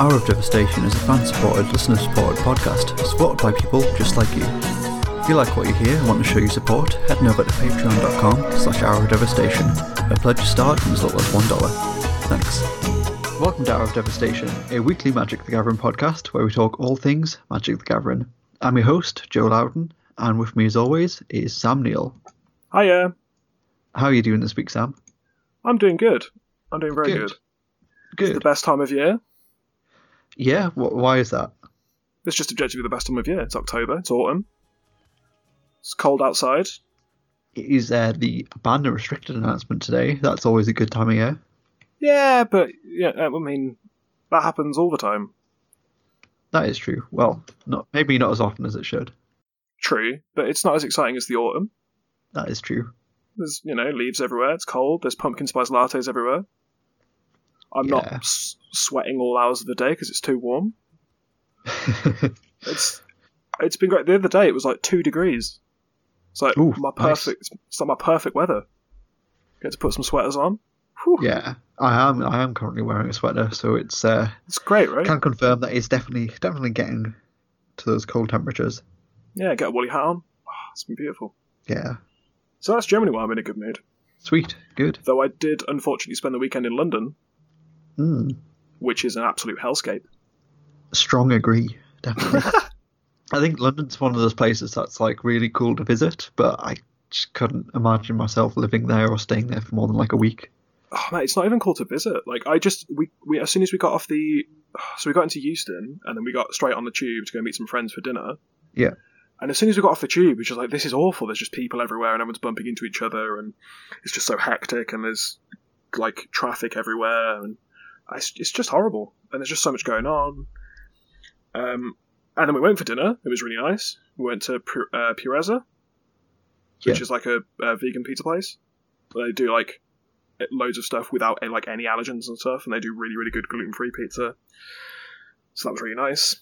Hour of Devastation is a fan supported, listener supported podcast supported by people just like you. If you like what you hear and want to show your support, head on over to patreon.com slash hour of devastation. A pledge start from as little as $1. Thanks. Welcome to Hour of Devastation, a weekly Magic the Gathering podcast where we talk all things Magic the Gathering. I'm your host, Joe Loudon, and with me as always is Sam Neal. Hiya. How are you doing this week, Sam? I'm doing good. I'm doing very good. Good. It's the best time of year. Yeah, wh- why is that? It's just objectively the best time of year. It's October. It's autumn. It's cold outside. It is uh, the ban restricted announcement today. That's always a good time of year. Yeah, but yeah, I mean that happens all the time. That is true. Well, not maybe not as often as it should. True, but it's not as exciting as the autumn. That is true. There's you know leaves everywhere. It's cold. There's pumpkin spice lattes everywhere. I'm not s- sweating all hours of the day because it's too warm. It's it's been great. The other day it was like two degrees. It's like Ooh, my nice. perfect. It's like my perfect weather. Get to put some sweaters on. Whew. yeah, I am. I am currently wearing a sweater, so it's. Uh, It's great, right? can confirm that it's definitely definitely getting to those cold temperatures. Yeah, get a woolly hat on. Oh, it's been beautiful. Yeah, So that's Germany. why I'm in a good mood. sweet, good. Though I did unfortunately spend the weekend in London, Mm. which is an absolute hellscape. Strong agree, definitely. I think London's one of those places that's like really cool to visit, but I just couldn't imagine myself living there or staying there for more than like a week. Oh mate, it's not even cool to visit. Like I just we, we as soon as we got off the so we got into Euston and then we got straight on the tube to go meet some friends for dinner. Yeah. And as soon as we got off the tube, it was just like this is awful. There's just people everywhere and everyone's bumping into each other and it's just so hectic and there's like traffic everywhere and it's, it's just horrible and there's just so much going on. Um, and then we went for dinner. It was really nice. We went to uh, Purezza, which Yeah. is like a, a vegan pizza place. They do like loads of stuff without eh, like any allergens and stuff, and they do really really good gluten free pizza. So that was really nice,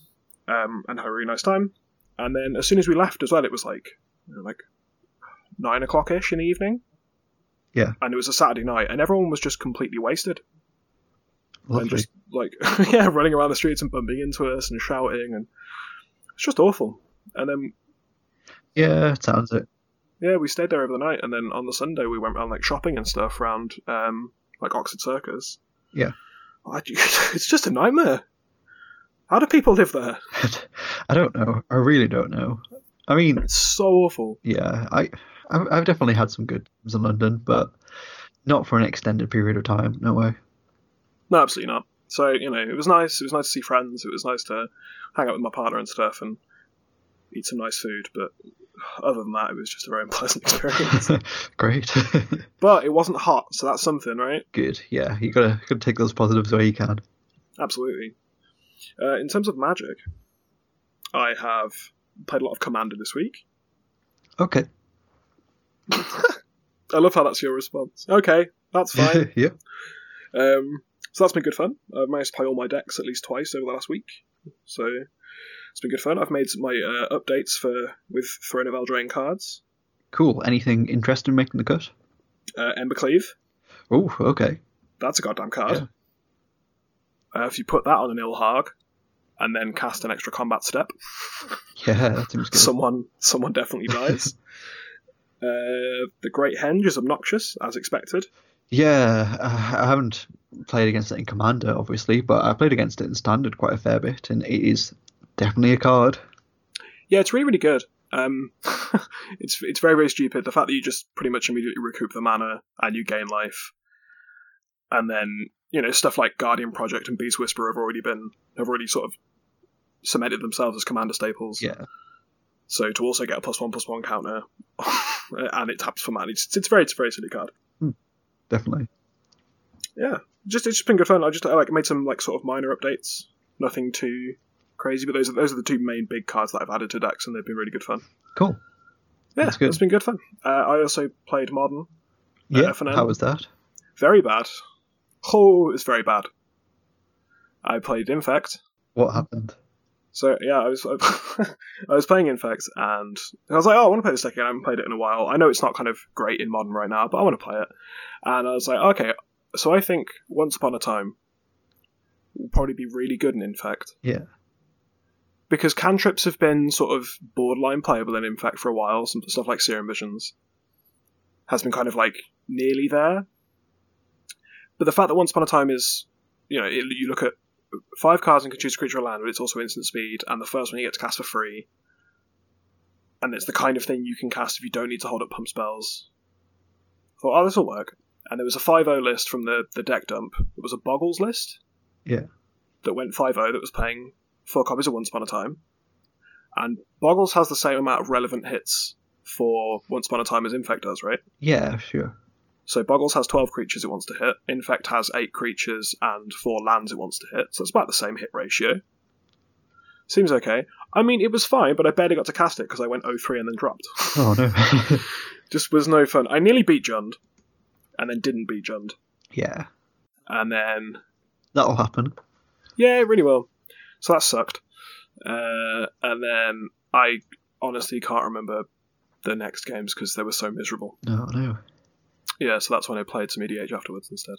um, and had a really nice time. And then as soon as we left as well, it was like you know, like nine o'clock ish in the evening. Yeah. and it was a Saturday night, and everyone was just completely wasted and just like yeah, running around the streets and bumping into us and shouting, and it's just awful. And then Yeah, it sounds it. yeah, we stayed there over the night, and then on the Sunday we went around like shopping and stuff around um, like Oxford Circus. Yeah. I- it's just a nightmare. How do people live there? I don't know. I really don't know. I mean, It's so awful. yeah, I I've, I've definitely had some good times in London, but not for an extended period of time. No way. No, absolutely not. So you know, it was nice. It was nice to see friends. It was nice to hang out with my partner and stuff, and eat some nice food. But other than that, it was just a very unpleasant experience. Great. but it wasn't hot, so that's something, right? good. Yeah, you gotta gotta take those positives where you can. Absolutely. Uh, in terms of magic, I have played a lot of Commander this week. Okay. I love how that's your response. Okay, that's fine. yeah. um, so that's been good fun. I've managed to play all my decks at least twice over the last week, so it's been good fun. I've made my uh, updates for with Throne of Eldraine cards, Cool. Anything interesting in making the cut? uh, Embercleave. Oh, okay. That's a goddamn card. Uh, if you put that on an Ilharg, and then cast an extra combat step, Yeah, that seems good. someone someone definitely dies. uh, the Great Henge is obnoxious, as expected. Yeah, I I haven't played against it in Commander, obviously, but I played against it in Standard quite a fair bit, and it is definitely a card. Yeah, it's really really good. Um, it's it's very very stupid. The fact that you just pretty much immediately recoup the mana and you gain life, and then you know stuff like Guardian Project and Beast Whisperer have already been have already sort of cemented themselves as commander staples. Yeah. So to also get a plus one plus one counter, and it taps for mana, it's, it's very it's a very silly card. Definitely. Yeah, just it's just been good fun. I just I, like made some like sort of minor updates, nothing too crazy, but those are those are the two main big cards that I've added to decks, and they've been really good fun. Cool. Yeah, That's good. it's been good fun. Uh, I also played Modern. Yeah. FNM. How was that? Very bad. Oh, it's very bad. I played Infect. What happened? So yeah, I was I was playing Infect, and I was like, oh, I want to play this deck again. I haven't played it in a while. I know it's not kind of great in Modern right now, but I want to play it. And I was like, okay, so I think once upon a time, will probably be really good in Infect. Yeah. Because cantrips have been sort of borderline playable in Infect for a while. Some stuff like Serum Visions has been kind of like nearly there. But the fact that Once Upon a Time is, you know, it, you look at five cards and can choose a creature or land, but it's also instant speed, and the first one you get to cast for free. And it's the kind of thing you can cast if you don't need to hold up pump spells. I thought, oh, this will work. And there was a 5 0 list from the, the deck dump. It was a Boggles list. Yeah. That went 5 0 that was playing four copies of Once Upon a Time. And Boggles has the same amount of relevant hits for Once Upon a Time as Infect does, right? Yeah, sure. So Boggles has 12 creatures it wants to hit. Infect has 8 creatures and 4 lands it wants to hit. So it's about the same hit ratio. Seems okay. I mean, it was fine, but I barely got to cast it because I went 0-3 and then dropped. Oh no. Just was no fun. I nearly beat Jund, and then didn't beat Jund. yeah. And then, That'll happen. yeah, really well. So that sucked. Uh, and then I honestly can't remember the next games because they were so miserable. No, no. Yeah, so that's when I played some EDH afterwards instead.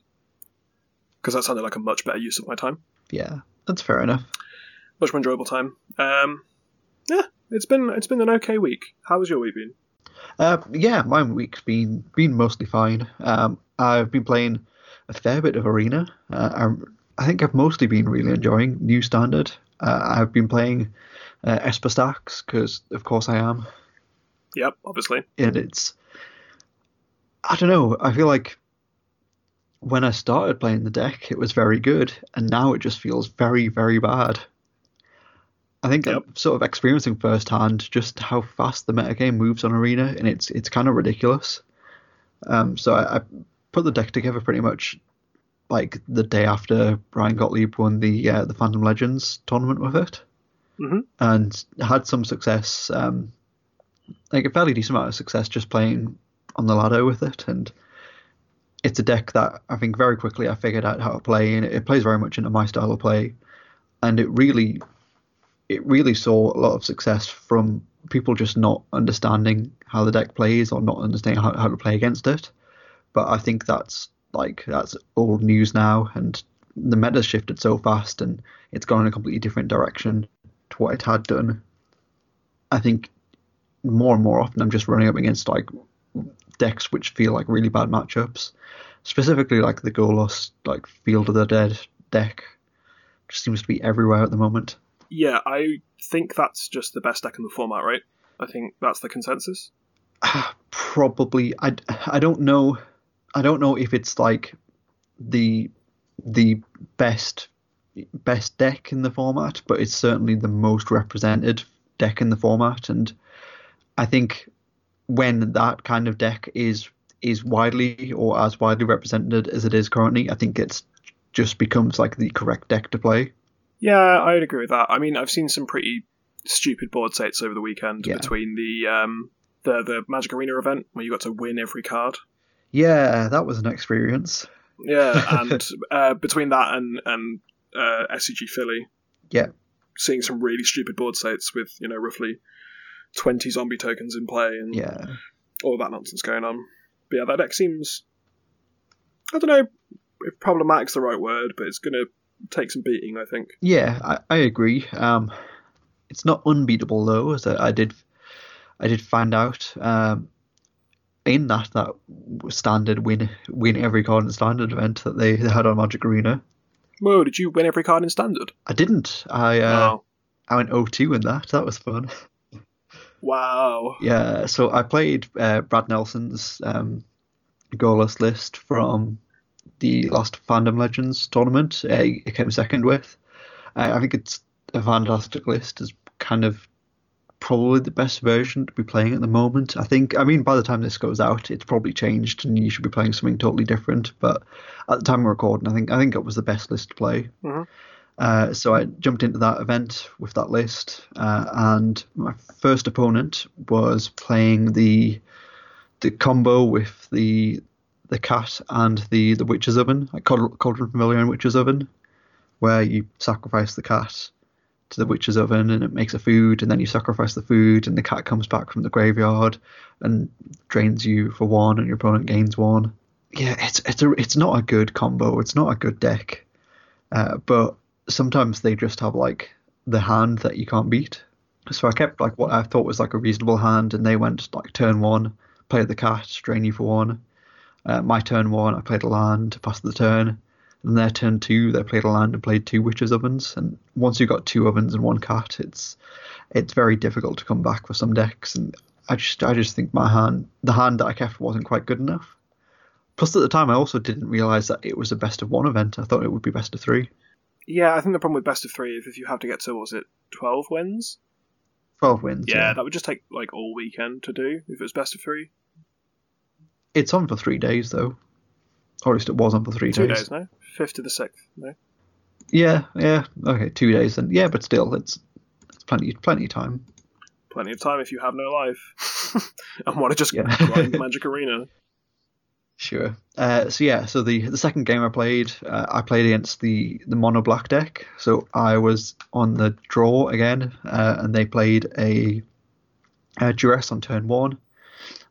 Because that sounded like a much better use of my time. Yeah. That's fair enough. Much more enjoyable time. Um, yeah, it's been it's been an okay week. How was your week been? Uh, yeah, my week's been been mostly fine. Um, I've been playing a fair bit of Arena. Uh, I'm, I think I've mostly been really enjoying New Standard. Uh, I've been playing uh, Esper Stacks because, of course, I am, Yep, obviously. and it's. I don't know. I feel like when I started playing the deck, it was very good, and now it just feels very, very bad. I think Yep. I'm sort of experiencing firsthand just how fast the metagame moves on Arena, and it's it's kind of ridiculous. Um, so I, I put the deck together pretty much like the day after Brian Gottlieb won the uh, the Fandom Legends tournament with it, Mhm. and had some success, um, like a fairly decent amount of success just playing on the ladder with it, and it's a deck that I think very quickly I figured out how to play, and it plays very much into my style of play, and it really, it really saw a lot of success from people just not understanding how the deck plays or not understanding how, how to play against it. But I think that's like that's old news now, and the meta's shifted so fast, and it's gone in a completely different direction to what it had done. I think more and more often I'm just running up against like decks which feel like really bad matchups. Specifically like the Golos like Field of the Dead deck. Just seems to be everywhere at the moment. Yeah, I think that's just the best deck in the format, right? I think that's the consensus. Probably I, I don't know I don't know if it's like the the best best deck in the format, but it's certainly the most represented deck in the format and I think when that kind of deck is is widely or as widely represented as it is currently, I think it's just becomes like the correct deck to play. Yeah, I'd agree with that. I mean, I've seen some pretty stupid board states over the weekend Yeah. between the um, the the Magic Arena event where you got to win every card. Yeah, that was an experience. Yeah, and uh, between that and and uh, SCG Philly, Yeah. seeing some really stupid board states with you know roughly twenty zombie tokens in play and Yeah. all that nonsense going on. But yeah, that deck seems I don't know if problematic's the right word, but it's gonna take some beating. I think. Yeah, I, I agree. Um, it's not unbeatable though, as I, I did, I did find out um, in that that standard win win every card in standard event that they they had on Magic Arena. Whoa! Did you win every card in standard? I didn't. I uh, oh, I went 0-2 in that. That was fun. wow! Yeah, so I played uh, Brad Nelson's um, Golos list from the last Fandom Legends tournament. Uh, he came second with. Uh, I think it's a fantastic list. It's kind of probably the best version to be playing at the moment. I think. I mean, by the time this goes out, it's probably changed, and you should be playing something totally different. But at the time we're recording, I think I think it was the best list to play. Mhm. Uh, so I jumped into that event with that list, uh, and my first opponent was playing the the combo with the the cat and the the witch's oven, like Cauldron Familiar and witch's oven, where you sacrifice the cat to the witch's oven and it makes a food, and then you sacrifice the food, and the cat comes back from the graveyard and drains you for one, and your opponent gains one. Yeah, it's it's a it's not a good combo. It's not a good deck, uh, but sometimes they just have like the hand that you can't beat. So I kept like what I thought was like a reasonable hand, and they went like turn one, play the cat, drain you for one. Uh, my turn one, I played a land, to pass the turn. And their turn two, they played a land and played two witches ovens. And once you've got two ovens and one cat, it's it's very difficult to come back for some decks. And I just I just think my hand, the hand that I kept, wasn't quite good enough. Plus, at the time, I also didn't realize that it was a best of one event. I thought it would be best of three. Yeah, I think the problem with best of three is if you have to get to what was it twelve wins. Twelve wins. Yeah, Yeah, that would just take like all weekend to do if it was best of three. It's on for three days though, or at least it was on for three Two days. days, no, fifth to the sixth, no. Yeah, yeah, okay, two days then. Yeah, but still, it's it's plenty plenty of time. Plenty of time if you have no life and want to just Yeah. grind Magic Arena. Sure. Uh, so yeah, so the the second game I played, uh, I played against the the mono black deck. So I was on the draw again, uh, and they played a, a duress on turn one.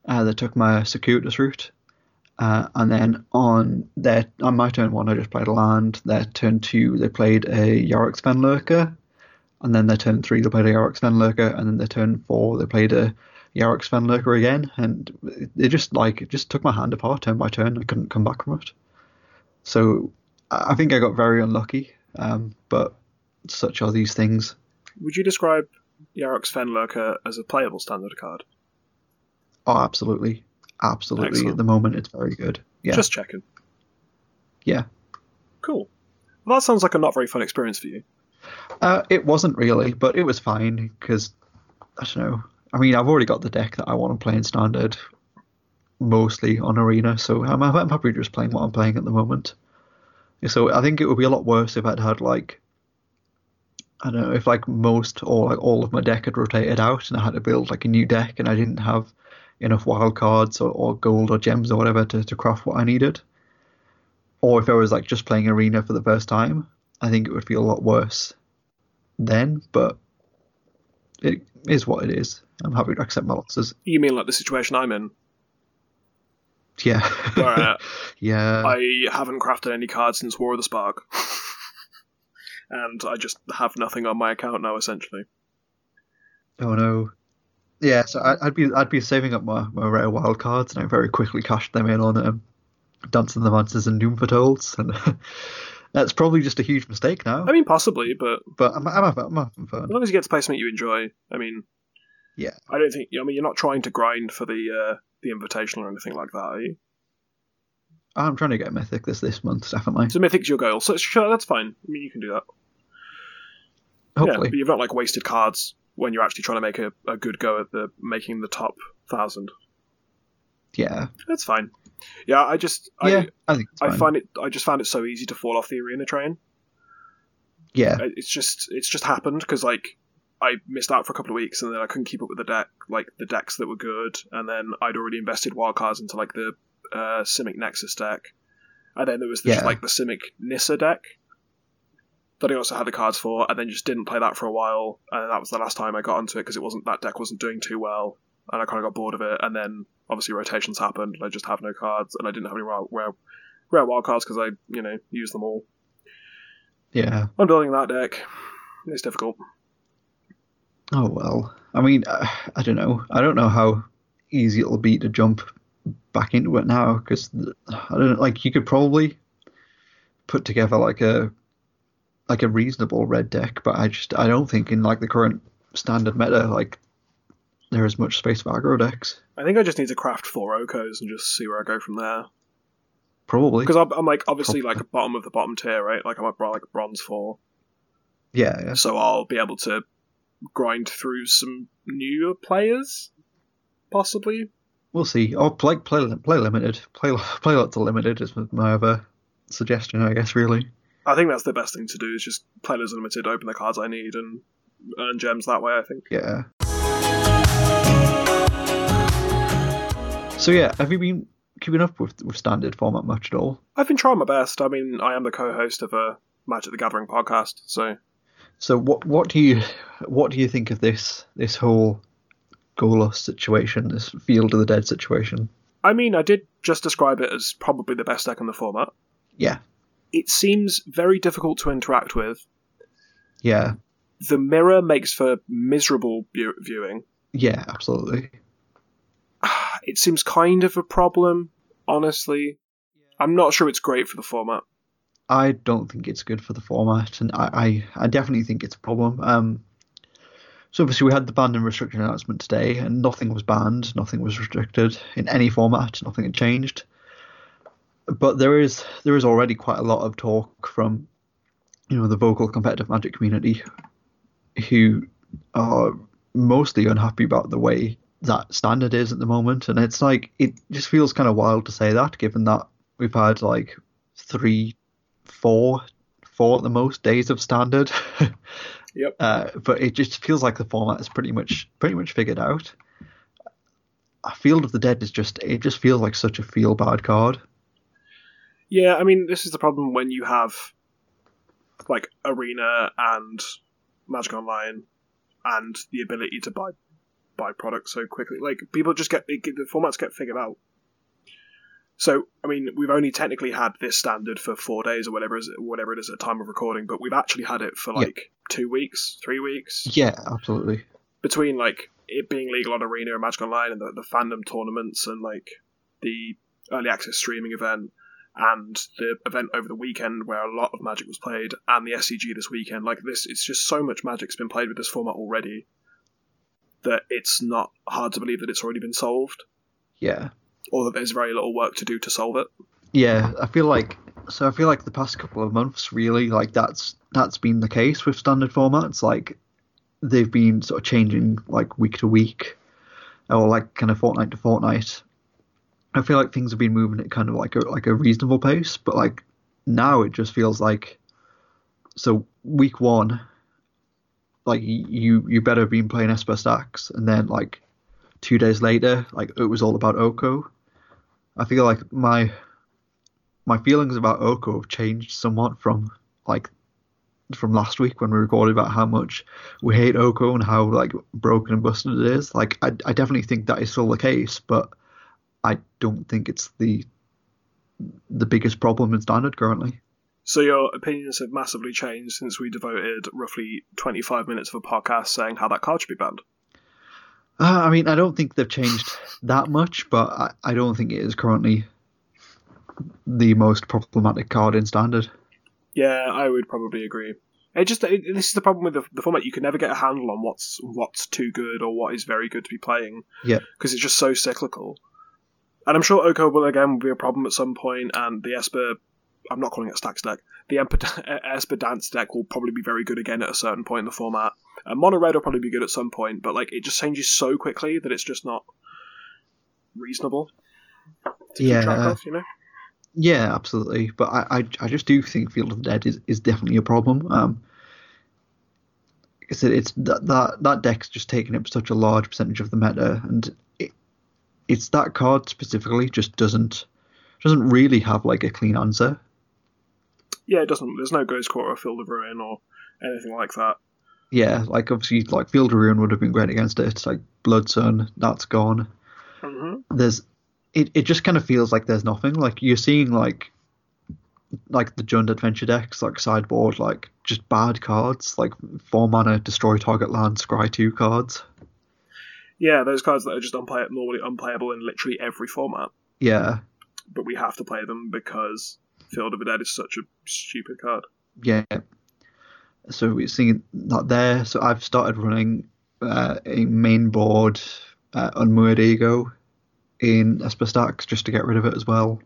Uh, they took my circuitous route, uh, and then on that on my turn one, I just played a land. Their turn two, they played a Yarok's Fenlurker, and then their turn three, they played a Yarok's Fenlurker, and then their turn four, they played a Yarok's Fenlurker again, and it just like it just took my hand apart turn by turn. I couldn't come back from it. So I think I got very unlucky, um, but such are these things. Would you describe Yarok's Fenlurker as a playable standard card? Oh, absolutely, absolutely. Excellent. At the moment, it's very good. Yeah, Just checking. yeah. Cool. Well, that sounds like a not very fun experience for you. Uh, it wasn't really, but it was fine because I don't know. I mean, I've already got the deck that I want to play in standard, mostly on arena, so I'm, I'm happy just playing what I'm playing at the moment. So I think it would be a lot worse if I'd had like I don't know if like most or like all of my deck had rotated out and I had to build like a new deck and I didn't have enough wild cards or, or gold or gems or whatever to, to craft what I needed. Or if I was like just playing arena for the first time, I think it would feel a lot worse then, but it is what it is. I'm happy to accept my losses. You mean like the situation I'm in? Yeah. Where yeah. I haven't crafted any cards since War of the Spark. and I just have nothing on my account now, essentially. Oh no. Yeah, so I, I'd be I'd be saving up my, my rare wild cards and I very quickly cashed them in on um, Dance of the Manses and Doom Foretolds and that's probably just a huge mistake now. I mean, possibly, but But I'm I'm, I'm having as long as you get to play something you enjoy, I mean, Yeah. I don't think. I mean, you're not trying to grind for the uh, the invitational or anything like that, are you? I'm trying to get Mythic this this month, definitely. So Mythic's your goal, so sure, that's fine. I mean, you can do that. Yeah, Hopefully. but you've not like wasted cards when you're actually trying to make a, a good go at the making the top thousand. Yeah. That's fine. Yeah, I just Yeah, I I think I find it I just found it so easy to fall off the arena train. Yeah. It's just it's just happened because like I missed out for a couple of weeks and then I couldn't keep up with the deck like the decks that were good and then I'd already invested wildcards into like the uh, Simic Nexus deck and then there was this Yeah. like the Simic Nissa deck that I also had the cards for and then just didn't play that for a while and that was the last time I got onto it because it wasn't that deck wasn't doing too well and I kind of got bored of it and then obviously rotations happened and I just have no cards and I didn't have any rare rare, rare wildcards because I you know used them all. Yeah. I'm building that deck. It's difficult. Oh well. I mean, uh, I don't know. I don't know how easy it'll be to jump back into it now because I don't know, like you could probably put together like a like a reasonable red deck, but I just I don't think in like the current standard meta like there is much space for aggro decks. I think I just need to craft four Okos and just see where I go from there. Probably. Because I'm, I'm like obviously Probably. like bottom of the bottom tier, right? Like I'm at like bronze four, Yeah, yeah. so I'll be able to grind through some newer players, possibly. We'll see. Or play play play limited. Play play lots of limited is my other suggestion, I guess. Really. I think that's the best thing to do is just play as limited, open the cards I need, and earn gems that way. I think. Yeah. So yeah, have you been keeping up with with standard format much at all? I've been trying my best. I mean, I am the co-host of a Magic the Gathering podcast, so So what what do you what do you think of this this whole Golos situation, this Field of the Dead situation? I mean, I did just describe it as probably the best deck in the format. Yeah, it seems very difficult to interact with Yeah, The mirror makes for miserable view- viewing. yeah, absolutely. It seems kind of a problem, honestly. I'm not sure it's great for the format. I don't think it's good for the format, and I, I, I definitely think it's a problem. Um, so obviously we had the ban and restriction announcement today, and nothing was banned, nothing was restricted in any format, nothing had changed. But there is there is already quite a lot of talk from, you know, the vocal competitive Magic community, who are mostly unhappy about the way that standard is at the moment, and it's like it just feels kind of wild to say that, given that we've had like three four, four at the most days of standard. Yep. Uh, but it just feels like the format is pretty much pretty much figured out. A Field of the Dead is just it just feels like such a feel bad card. Yeah, I mean, this is the problem when you have like Arena and Magic Online and the ability to buy buy products so quickly. Like people just get the formats get figured out. So, I mean, we've only technically had this standard for four days or whatever is whatever it is at the time of recording, but we've actually had it for Yeah. like two weeks, three weeks Yeah, absolutely. between like it being legal on Arena and Magic Online and the, the fandom tournaments and like the early access streaming event and the event over the weekend where a lot of Magic was played and the SCG this weekend. Like this, it's just so much Magic's been played with this format already that it's not hard to believe that it's already been solved Yeah. or that there's very little work to do to solve it. Yeah, I feel like so I feel like the past couple of months really like that's that's been the case with standard formats. Like they've been sort of changing like week to week or like kind of fortnight to fortnight. I feel like things have been moving at kind of like a like a reasonable pace, but like now it just feels like so week one like you you better have been playing Esper stacks and then like two days later like it was all about Oko. I feel like my my feelings about Oko have changed somewhat from like from last week when we recorded about how much we hate Oko and how like broken and busted it is. Like I, I definitely think that is still the case, but don't think it's the the biggest problem in standard currently. So your opinions have massively changed since we devoted roughly 25 minutes of a podcast saying how that card should be banned. Uh, I mean, I don't think they've changed that much, but I, I don't think it is currently the most problematic card in standard. Yeah, I would probably agree. It just it, this is the problem with the, the format. You can never get a handle on what's what's too good or what is very good to be playing. Yeah. because it's just so cyclical. And I'm sure Oko will again be a problem at some point, and the Esper. I'm not calling it stacks deck. The Emper- Esper Dance deck will probably be very good again at a certain point in the format. And Mono Red will probably be good at some point, but like it just changes so quickly that it's just not reasonable. To keep Yeah. track of, you know. Yeah, absolutely. But I, I, I just do think Field of the Dead is, is definitely a problem. Um, like I said, it's that, that that deck's just taken up such a large percentage of the meta, and it's that card specifically just doesn't doesn't really have like a clean answer. Yeah, it doesn't. There's no Ghost Quarter or Field of Ruin or anything like that. Yeah, like obviously, like Field of Ruin would have been great against it. Like Blood Sun, that's gone. hmm there's it, it just kind of feels like there's nothing like you're seeing like like the Jund adventure decks like sideboard like just bad cards like four mana destroy target land scry two cards Yeah, those cards that are just unplay- normally unplayable in literally every format, yeah but we have to play them because Field of the Dead is such a stupid card. yeah so we're seeing that there so I've started running uh, a main board uh, unmoored ego in Esper stacks just to get rid of it as well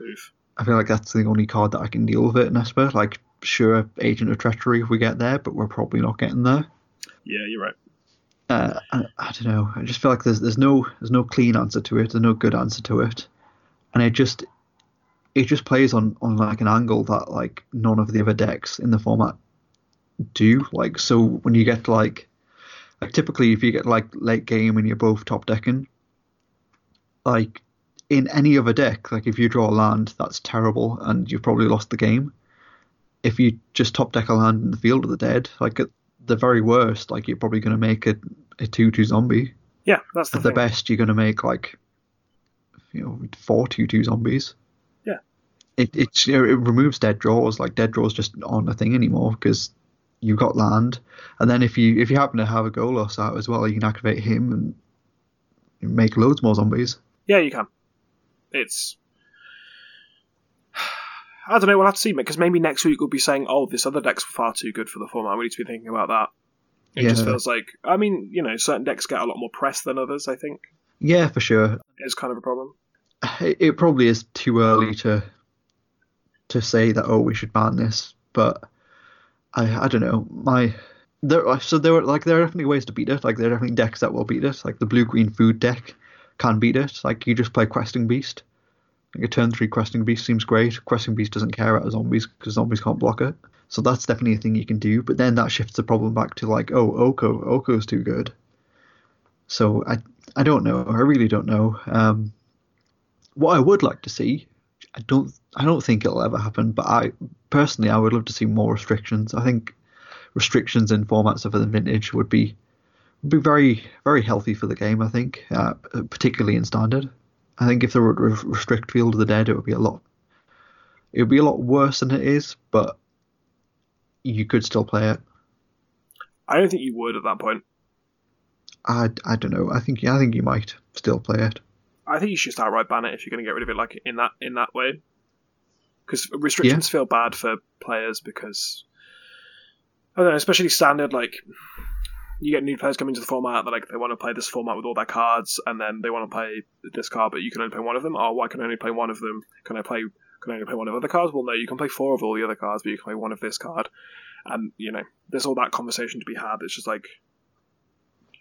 Oof. I feel like that's the only card that I can deal with it in Esper like sure Agent of Treachery if we get there but we're probably not getting there Yeah, you're right. Uh, I, I don't know. I just feel like there's there's no there's no clean answer to it. There's no good answer to it, and it just it just plays on on like an angle that like none of the other decks in the format do. Like so when you get like like typically if you get like late game and you're both top decking, like in any other deck, like if you draw a land, that's terrible and you've probably lost the game. If you just top deck a land in the field of the dead, like the very worst, like you're probably going to make a a two two zombie. Yeah, that's the At the thing. best, you're going to make like you know four two two zombies. Yeah. It it it removes dead draws. Like dead draws just aren't a thing anymore because you've got land, and then if you if you happen to have a Golos out as well, you can activate him and make loads more zombies. Yeah, you can. It's I don't know. We'll have to see mate. because maybe next week we'll be saying, "Oh, this other deck's far too good for the format. We need to be thinking about that." It Yeah. just feels like, I mean, you know, certain decks get a lot more press than others. I think Yeah, for sure. It's kind of a problem. It, it probably is too early to to say that oh we should ban this, but I I don't know my. There, are- so there are like there are definitely ways to beat it. Like there are definitely decks that will beat it. Like the blue green food deck can beat it. Like you just play questing beast. Like a turn three questing beast seems great. Questing beast doesn't care about zombies because zombies can't block it. So that's definitely a thing you can do. But then that shifts the problem back to like oh Oko Oko's too good. So I I don't know. I really don't know. Um, what I would like to see, I don't I don't think it'll ever happen. But I personally I would love to see more restrictions. I think restrictions in formats other than vintage would be would be very very healthy for the game. I think, uh, particularly in standard. I think if there were re- restrict Field of the Dead, it would be a lot. It would be a lot worse than it is, but you could still play it. I don't think you would at that point. I, I don't know. I think I think you might still play it. I think you should start right ban it if you're going to get rid of it like in that in that way. Because restrictions feel bad for players because I don't know, especially standard. Like you get new players coming to the format that like they want to play this format with all their cards, and then they want to play this card, but you can only play one of them. Oh, why can I only play one of them? Can I play? Can I only play one of other cards? Well, no, you can play four of all the other cards, but you can play one of this card. And you know, there's all that conversation to be had. It's just like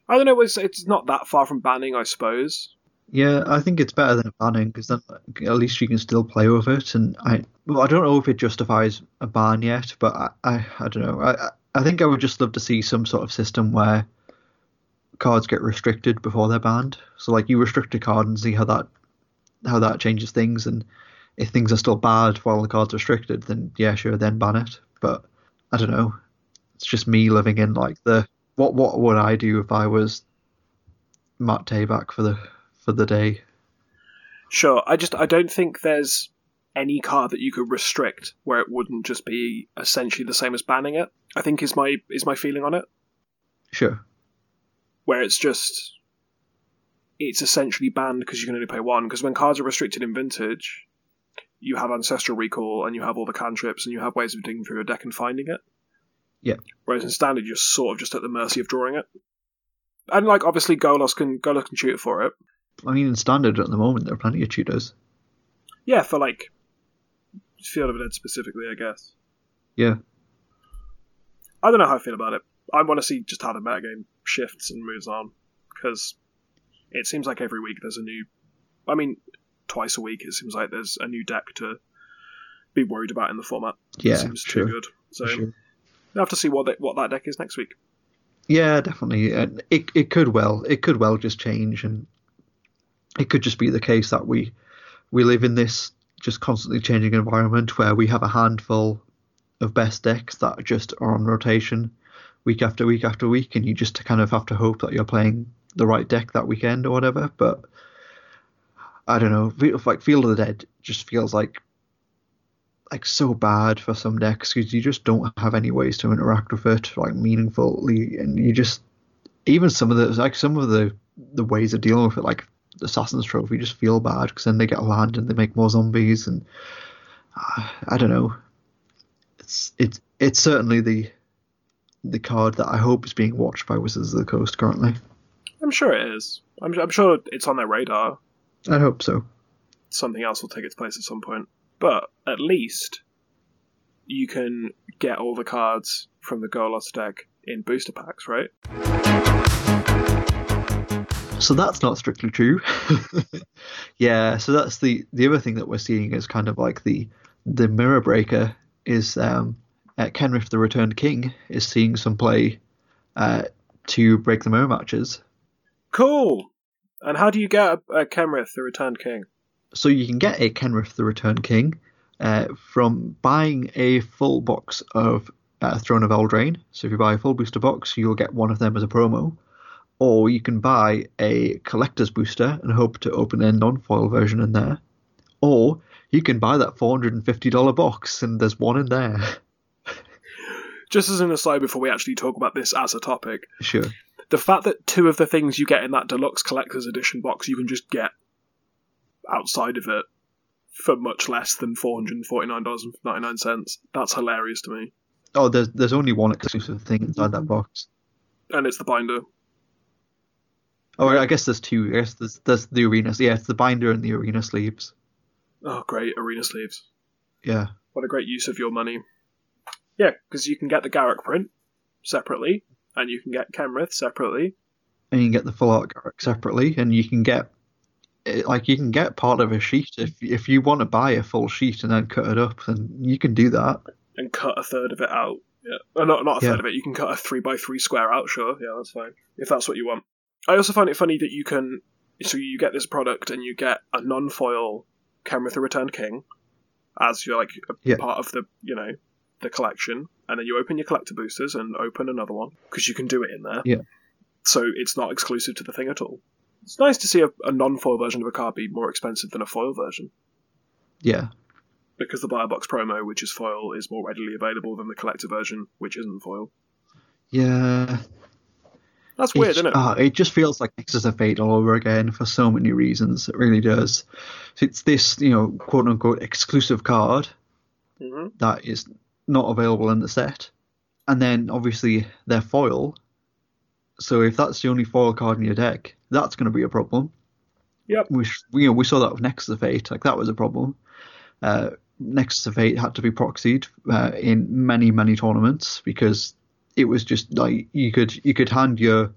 I don't know. It's it's not that far from banning, I suppose. Yeah, I think it's better than banning because then at least you can still play with it. And I, well, I don't know if it justifies a ban yet, but I, I, I don't know. I, I- think I would just love to see some sort of system where cards get restricted before they're banned. So like you restrict a card and see how that, how that changes things. And if things are still bad while the card's restricted, then yeah, sure, then ban it. But I don't know. It's just me living in like the what what would I do if I was Matt Tabak for the for the day? Sure. I just I don't think there's any card that you could restrict where it wouldn't just be essentially the same as banning it. I think is my is my feeling on it. Sure. Where it's just it's essentially banned because you can only play one. Because when cards are restricted in vintage, you have ancestral recall and you have all the cantrips and you have ways of digging through your deck and finding it. Yeah. Whereas in standard, you're sort of just at the mercy of drawing it. And like obviously, Golos can Golos can shoot for it. I mean, in standard at the moment, there are plenty of tutors. Yeah, for like Field of Dead specifically, I guess. Yeah. I don't know how I feel about it. I want to see just how the metagame shifts and moves on because it seems like every week there's a new. I mean, twice a week it seems like there's a new deck to be worried about in the format. Yeah, it seems sure. too good. So sure. we'll have to see what that what that deck is next week. Yeah, definitely. And it it could well it could well just change, and it could just be the case that we we live in this just constantly changing environment where we have a handful of best decks that just are on rotation week after week after week, and you just kind of have to hope that you're playing the right deck that weekend or whatever. But I don't know. Like Field of the Dead just feels like like so bad for some decks because you just don't have any ways to interact with it like meaningfully, and you just even some of the like some of the the ways of dealing with it, like Assassin's Trophy, just feel bad because then they get land and they make more zombies, and uh, I don't know. It's it's it's certainly the the card that I hope is being watched by Wizards of the Coast currently. I'm sure it is. I'm, I'm sure it's on their radar. I hope so. Something else will take its place at some point. But at least you can get all the cards from the Golos deck in booster packs, right? So that's not strictly true. yeah, so that's the the other thing that we're seeing is kind of like the the mirror breaker is um, uh, Kenrith the Returned King is seeing some play uh, to break the mirror matches. Cool. And how do you get a, a Kenrith, the Returned King? So you can get a Kenrith the Returned King uh, from buying a full box of uh, Throne of Eldraine. So if you buy a full booster box, you'll get one of them as a promo. Or you can buy a collector's booster and hope to open a non-foil version in there. Or you can buy that $450 box and there's one in there. Just as an aside, before we actually talk about this as a topic, Sure. the fact that two of the things you get in that deluxe collector's edition box you can just get outside of it for much less than four hundred and forty nine dollars and ninety nine cents. That's hilarious to me. Oh, there's there's only one exclusive thing inside that box. And it's the binder. Oh, I guess there's two. I guess there's there's the arena. Yeah, it's the binder and the arena sleeves. Oh, great arena sleeves. Yeah. What a great use of your money. Yeah, because you can get the Garruk print separately, and you can get Kenrith separately. and you can get the full art Garruk separately, and you can get eh, like you can get part of a sheet if if you want to buy a full sheet and then cut it up, then you can do that. and cut a third of it out. Yeah, uh, not not a Yeah. third of it. You can cut a three by three square out. Sure, yeah, that's fine if that's what you want. I also find it funny that you can. So you get this product and you get a non-foil Kenrith the Returned King as you're like a Yeah. part of the you know the collection, and then you open your collector boosters and open another one because you can do it in there. Yeah. So it's not exclusive to the thing at all. It's nice to see a, a non-foil version of a card be more expensive than a foil version Yeah, because the buyer box promo, which is foil, is more readily available than the collector version, which isn't foil. yeah. That's weird, It's- isn't it? ah, it just feels like Nexus of Fate all over again for so many reasons. It really does. So it's this, you know, quote unquote exclusive card hmm that is not available in the set, and then obviously they're foil. So if that's the only foil card in your deck, that's going to be a problem. Yep. We, you know, we saw that with Nexus of Fate, like that was a problem. Uh, Nexus of Fate had to be proxied uh, in many, many tournaments because it was just like you could you could hand your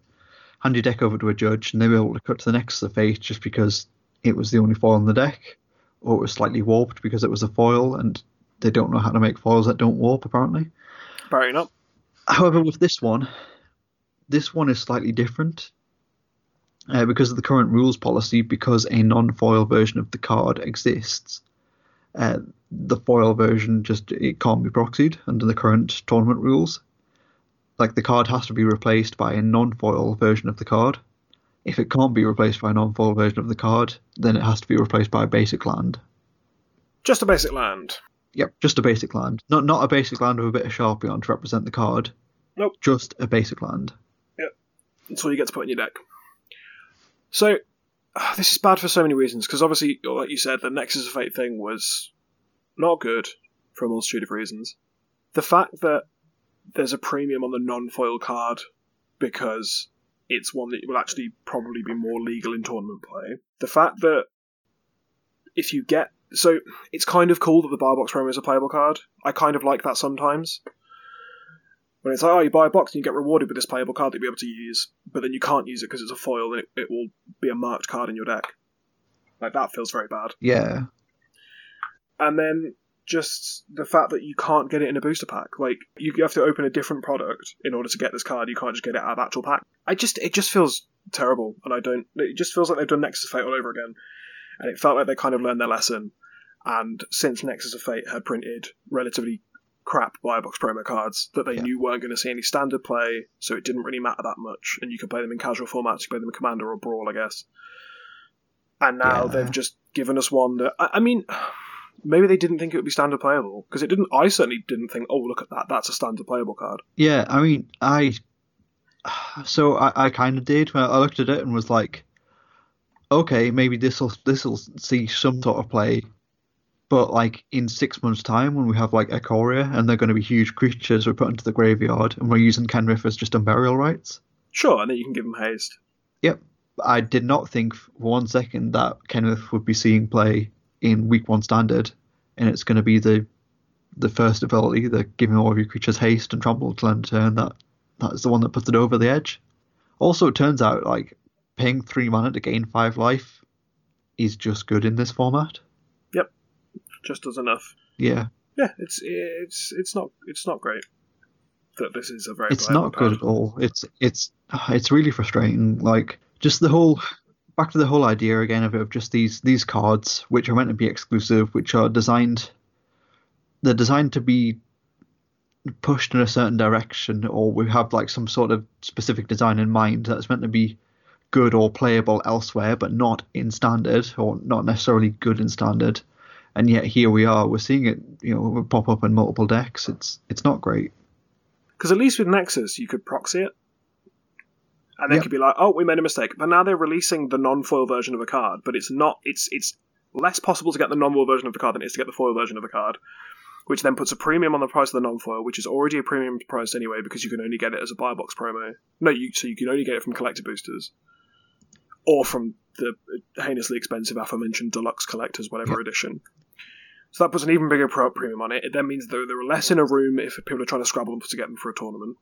hand your deck over to a judge and they were able to cut to the Nexus of Fate just because it was the only foil in the deck, or it was slightly warped because it was a foil and they don't know how to make foils that don't warp apparently. Apparently not. However, with this one, this one is slightly different uh, because of the current rules policy. Because a non-foil version of the card exists, uh, the foil version just it can't be proxied under the current tournament rules. Like the card has to be replaced by a non-foil version of the card. If it can't be replaced by a non-foil version of the card, then it has to be replaced by a basic land. Just a basic land. Yep, just a basic land. Not not a basic land with a bit of sharpie on to represent the card. Nope. Just a basic land. Yep. That's all you get to put in your deck. So, ah, this is bad for so many reasons, because obviously, like you said, the Nexus of Fate thing was not good for a multitude of reasons. The fact that there's a premium on the non-foil card because it's one that will actually probably be more legal in tournament play. The fact that if you get so it's kind of cool that the bar box promo is a playable card. I kind of like that sometimes. When it's like, oh, you buy a box and you get rewarded with this playable card that you'll be able to use, but then you can't use it because it's a foil and it, it will be a marked card in your deck. Like, that feels very bad. Yeah. And then just the fact that you can't get it in a booster pack. Like, you have to open a different product in order to get this card. You can't just get it out of actual pack. I just, it just feels terrible, and I don't, it just feels like they've done Nexus of Fate all over again. And it felt like they kind of learned their lesson. And since Nexus of Fate had printed relatively crap Firebox promo cards that they Yeah. knew weren't going to see any standard play, so it didn't really matter that much, and you could play them in casual formats, you could play them in Commander or Brawl, I guess. And now Yeah. they've just given us one that I, I mean, maybe they didn't think it would be standard playable because it didn't. I certainly didn't think, oh, look at that, that's a standard playable card. Yeah, I mean, I. So I, I kind of did when I looked at it and was like, okay, maybe this will this will see some sort of play, but like in six months' time when we have like Ikoria and they're going to be huge creatures we're put into the graveyard and we're using Kenrith as just unburial rites. Sure, and then you can give them haste. Yep, I did not think for one second that Kenrith would be seeing play in week one standard, and it's going to be the the first ability, the giving all of your creatures haste and trample to end turn. That that's the one that puts it over the edge. Also, it turns out like paying three mana to gain five life is just good in this format. Yep, just does enough. Yeah, Yeah, it's it's it's not it's not great that this is a very. it's not good at all. It's it's it's really frustrating. Like just the whole back to the whole idea again of, of just these these cards which are meant to be exclusive, which are designed they're designed to be pushed in a certain direction, or we have like some sort of specific design in mind that's meant to be good or playable elsewhere, but not in standard, or not necessarily good in standard. And yet here we are, we're seeing it, you know, pop up in multiple decks. It's it's not great. Because at least with Nexus, you could proxy it. And they Yep. could be like, oh, we made a mistake. But now they're releasing the non foil version of a card, but it's not, it's, it's less possible to get the non foil version of the card than it is to get the foil version of the card. Which then puts a premium on the price of the non foil, which is already a premium price anyway because you can only get it as a buy box promo. No, you, so you can only get it from collector boosters. Or from the heinously expensive aforementioned deluxe collectors, whatever Yep. edition. So that puts an even bigger premium on it. It then means that there are less in a room if people are trying to scrabble them to get them for a tournament.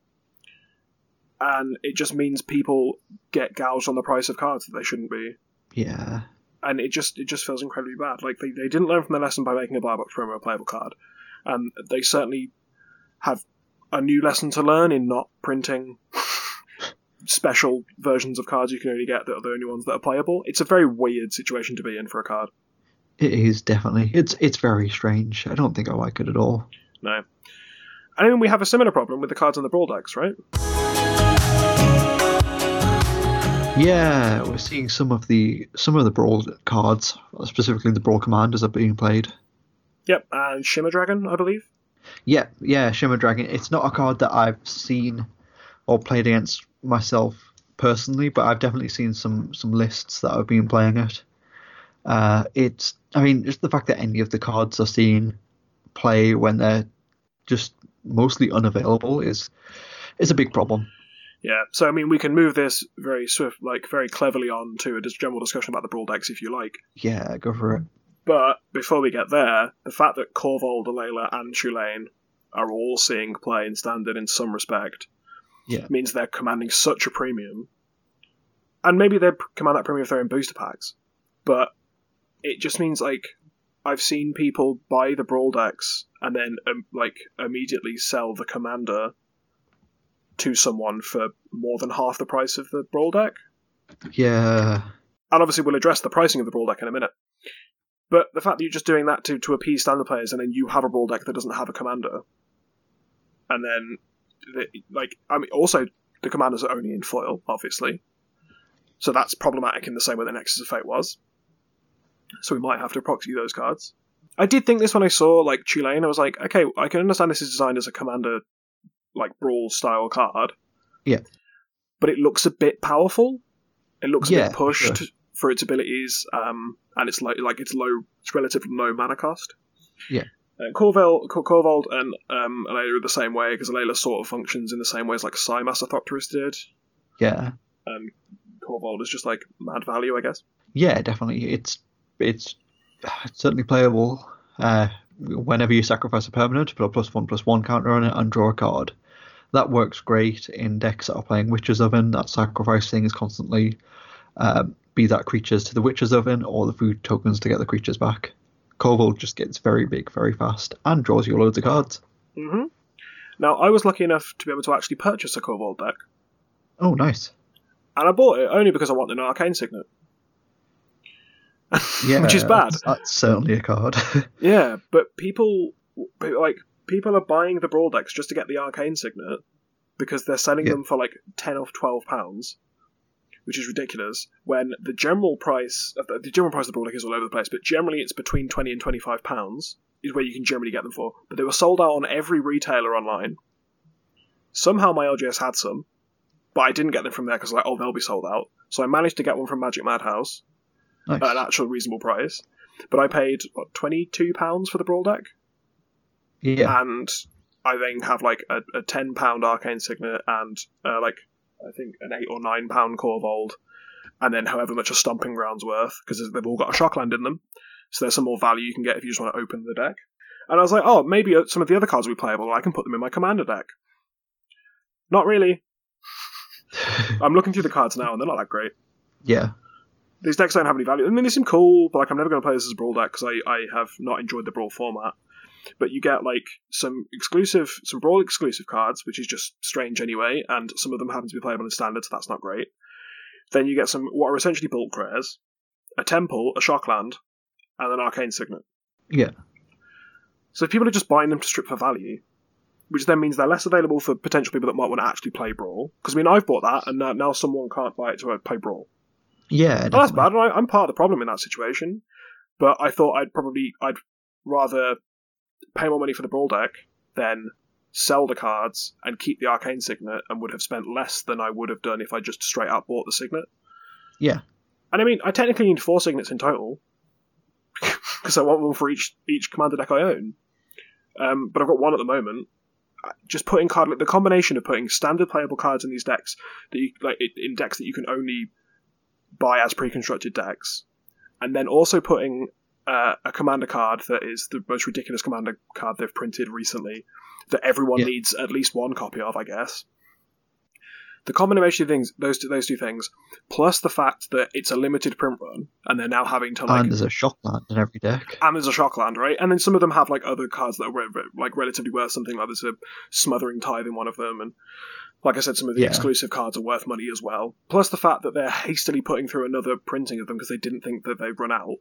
And it just means people get gouged on the price of cards that they shouldn't be. Yeah. And it just it just feels incredibly bad. Like they, they didn't learn from the lesson by making a buy box promo a playable card. And they certainly have a new lesson to learn in not printing special versions of cards you can only get that are the only ones that are playable. It's a very weird situation to be in for a card. It is definitely. It's it's very strange. I don't think I like it at all. No. I mean, we have a similar problem with the cards in the brawl decks, right? Yeah, we're seeing some of the some of the brawl cards, specifically the brawl commanders, are being played. Yep, and Shimmer Dragon, I believe. Yeah, yeah, Shimmer Dragon. It's not a card that I've seen or played against myself personally, but I've definitely seen some some lists that have been playing it. Uh, it's, I mean, just the fact that any of the cards are seen play when they're just mostly unavailable is is a big problem. Yeah, so I mean, we can move this very swift, like very cleverly on to a just general discussion about the brawl decks if you like. Yeah, go for it. But before we get there, the fact that Korvold, Alela, and Chulane are all seeing play in standard in some respect Yeah. means they're commanding such a premium. And maybe they command that premium if they're in booster packs. But it just means, like, I've seen people buy the Brawl decks and then, um, like, immediately sell the commander to someone for more than half the price of the Brawl deck. Yeah, And obviously, we'll address the pricing of the Brawl deck in a minute. But the fact that you're just doing that to, to appease standard players, and then you have a Brawl deck that doesn't have a commander, and then, the, like, I mean, also, the commanders are only in foil, obviously. So that's problematic in the same way that Nexus of Fate was. So we might have to proxy those cards. I did think this when I saw, like, Chulane, I was like, okay, I can understand this is designed as a commander, like, Brawl style card. Yeah. But it looks a bit powerful. It looks a Yeah, bit pushed sure. for its abilities, um, and it's like like it's low, it's relatively low mana cost. Yeah. Uh, Korvold, Cor- Korvold and um, Alela are the same way because Alela sort of functions in the same ways like Sai Master Thopterist did. yeah, Um, Korvold is just like mad value, I guess. yeah. Definitely, it's it's it's certainly playable. Uh, whenever you sacrifice a permanent, put a plus one plus one counter on it and draw a card. That works great in decks that are playing Witch's Oven. That sacrifice thing is constantly um, be that creatures to the Witch's Oven or the food tokens to get the creatures back. Korvold just gets very big very fast and draws you loads of cards. hmm Now, I was lucky enough to be able to actually purchase a Korvold deck, Oh, nice. and I bought it only because I wanted an Arcane Signet. Yeah, Which is bad. That's, certainly a card. Yeah, but people like people are buying the brawl decks just to get the arcane signet because they're selling Yeah. them for like ten or twelve pounds, which is ridiculous. When the general price of the, the general price of the brawl deck is all over the place, but generally it's between twenty and twenty five pounds is where you can generally get them for. But they were sold out on every retailer online. Somehow my LGS had some, but I didn't get them from there because like oh they'll be sold out. So I managed to get one from Magic Madhouse nice. at an actual reasonable price. But I paid what twenty two pounds for the brawl deck yeah, and I then have like a, a ten pound arcane signet and uh, like I think an eight or nine pound Korvold, and then however much a stomping ground's worth because they've all got a shockland in them. So there's some more value you can get if you just want to open the deck. And I was like, oh, maybe uh, some of the other cards will be playable. I can put them in my commander deck. Not really. I'm looking through the cards now, and they're not that great. yeah, These decks don't have any value. I mean, they seem cool, but like I'm never going to play this as a brawl deck because I, I have not enjoyed the brawl format. But you get like some exclusive, some brawl exclusive cards, which is just strange anyway, and some of them happen to be playable in standard, so that's not great. Then you get some what are essentially bulk rares, a temple, a shockland, and an arcane signet. yeah, So people are just buying them to strip for value, which then means they're less available for potential people that might want to actually play brawl. Because I mean, I've bought that, and now, now someone can't buy it to uh, play brawl. Yeah. Well, that's bad, I, I'm part of the problem in that situation. But I thought I'd probably I'd rather pay more money for the brawl deck than sell the cards and keep the arcane signet and would have spent less than I would have done if I just straight up bought the signet. Yeah. And I mean, I technically need four signets in total because I want one for each each commander deck I own. Um, but I've got one at the moment. Just putting card like, the combination of putting standard playable cards in these decks that you like in decks that you can only buy as pre-constructed decks, and then also putting uh, a commander card that is the most ridiculous commander card they've printed recently that everyone Yeah. needs at least one copy of, I guess. The combination of things, those two, those two things, plus the fact that it's a limited print run, and they're now having to like and there's a shockland in every deck. and there's a Shockland, right? And then some of them have like other cards that are re- like relatively worth something. Like there's a Smothering Tithe in one of them, and like I said, some of the Yeah. exclusive cards are worth money as well. Plus the fact that they're hastily putting through another printing of them because they didn't think that they'd run out.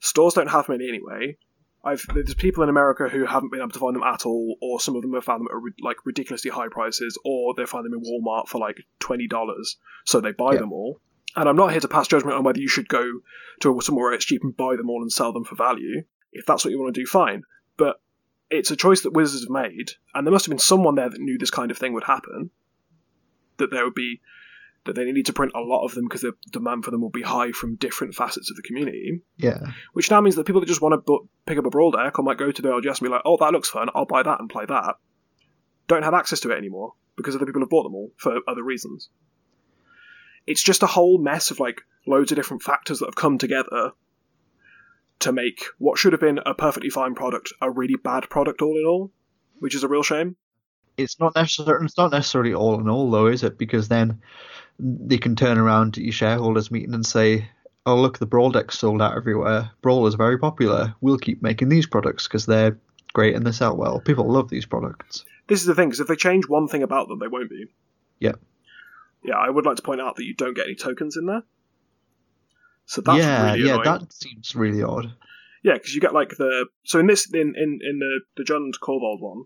Stores don't have many anyway. I've there's people in America who haven't been able to find them at all, or some of them have found them at like ridiculously high prices, or they find them in Walmart for like twenty dollars, so they buy Yeah. them all. And I'm not here to pass judgment on whether you should go to somewhere where it's cheap and buy them all and sell them for value. If that's what you want to do, fine. But it's a choice that Wizards have made, and there must have been someone there that knew this kind of thing would happen. That there would be that they need to print a lot of them because the demand for them will be high from different facets of the community. Yeah. Which now means that people that just want to bu- pick up a brawl deck or might go to the LGS and be like, "Oh, that looks fun. I'll buy that and play that," don't have access to it anymore because other people have bought them all for other reasons. It's just a whole mess of like loads of different factors that have come together to make what should have been a perfectly fine product a really bad product all in all, which is a real shame. It's not necessarily it's not necessarily all in all though, is it? Because then they can turn around to your shareholders meeting and say, "Oh look, the Brawl deck's sold out everywhere. Brawl is very popular. We'll keep making these products because they're great and they sell well. People love these products." This is the thing, because if they change one thing about them, they won't be. Yeah. Yeah, I would like to point out that you don't get any tokens in there. So that's yeah, really yeah, annoying. that seems really odd. Yeah, because you get like the so in this in in in the the Jund Korvold one,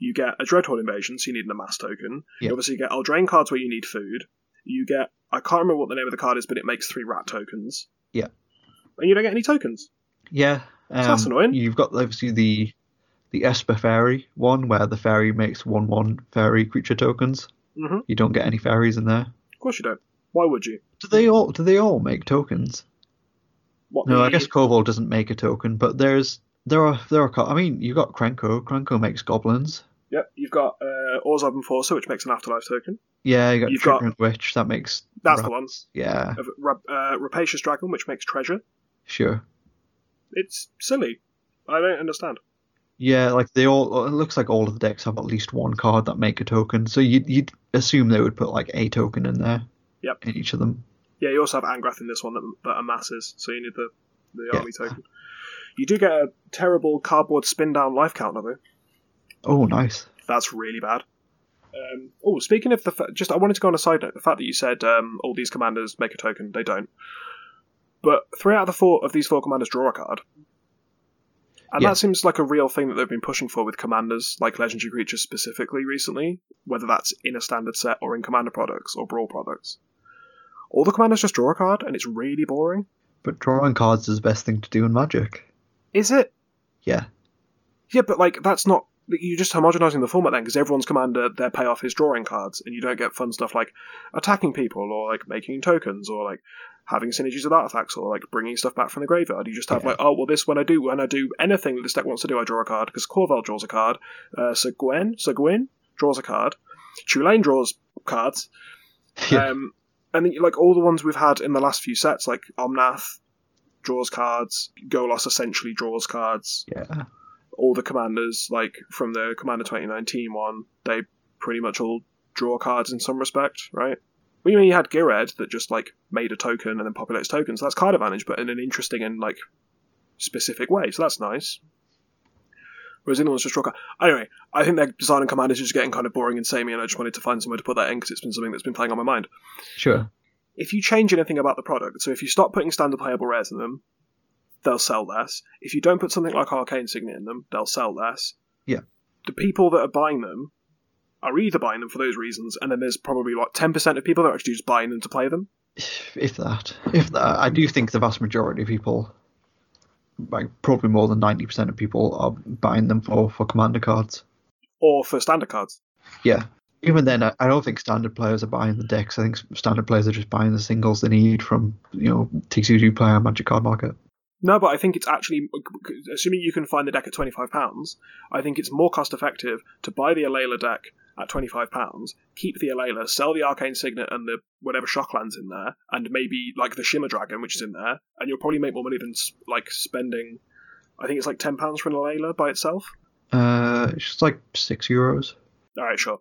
you get a Dreadhorde invasion, so you need an amass token. You Yeah. obviously get Eldraine cards where you need food. You get I can't remember what the name of the card is, but it makes three rat tokens. Yeah. and you don't get any tokens. Yeah, um, that's annoying. You've got obviously the the Esper Fairy one where the fairy makes one one fairy creature tokens. hmm You don't get any fairies in there. Of course you don't. Why would you? Do they all? Do they all make tokens? What? No, the- I guess Korvold doesn't make a token, but there's there are there are. I mean, you got Krenko. Krenko makes goblins. Yep, you've got uh, Orzhov Enforcer, which makes an afterlife token. Yeah, you got You've got- Chittering Witch. That makes. That's the rats. Yeah, Of uh, Rapacious Dragon, which makes treasure. sure. It's silly. I don't understand. Yeah, like they all. It looks like all of the decks have at least one card that make a token. So you'd you'd assume they would put like a token in there. Yep. In each of them. Yeah, you also have Angrath in this one that, that amasses, so you need the, the Yeah. army token. You do get a terrible cardboard spin down life counter though. Oh, nice. That's really bad. Um, oh, speaking of the fa- just, I wanted to go on a side note. The fact that you said um, all these commanders make a token, they don't. But three out of the four of these four commanders draw a card, and Yeah. that seems like a real thing that they've been pushing for with commanders, like legendary creatures specifically recently. Whether that's in a standard set or in commander products or brawl products, all the commanders just draw a card, and it's really boring. But drawing cards is the best thing to do in Magic. Is it? Yeah. Yeah, but like that's not you're just homogenizing the format then because everyone's commander their payoff is drawing cards and you don't get fun stuff like attacking people or like making tokens or like having synergies with artifacts or like bringing stuff back from the graveyard. You just have Yeah. like oh well this when I do when I do anything that this deck wants to do I draw a card because Korvold draws a card, uh, Syr Gwyn Syr Gwyn draws a card, Chulane draws cards, Yeah. um, and then, like all the ones we've had in the last few sets like Omnath draws cards, Golos essentially draws cards yeah. All the commanders, like from the Commander 2019 one, they pretty much all draw cards in some respect, right? Well, you mean you had Ghired that just like made a token and then populates tokens. That's card advantage, but in an interesting and like specific way. So that's nice. Whereas ones just draw cards. Anyway, I think their design and command is just getting kind of boring and samey, and I just wanted to find somewhere to put that in because it's been something that's been playing on my mind. Sure. If you change anything about the product, so if you stop putting standard playable rares in them, they'll sell less. If you don't put something like Arcane Signet in them, they'll sell less. Yeah. The people that are buying them are either buying them for those reasons, and then there's probably like 10% of people that are actually just buying them to play them. If that. If that. I do think the vast majority of people, like probably more than 90% of people, are buying them for, for commander cards. or for standard cards. Yeah. Even then, I I don't think standard players are buying the decks. I think standard players are just buying the singles they need from you know TCG player Magic Card Market. No, but I think it's actually, assuming you can find the deck at £25, I think it's more cost effective to buy the Alela deck at £25, keep the Alela, sell the Arcane Signet and the whatever Shocklands in there, and maybe like the Shimmer Dragon, which is in there, and you'll probably make more money than like spending, I think it's like £10 for an Alela by itself. Uh, it's just like six euros. All right, sure.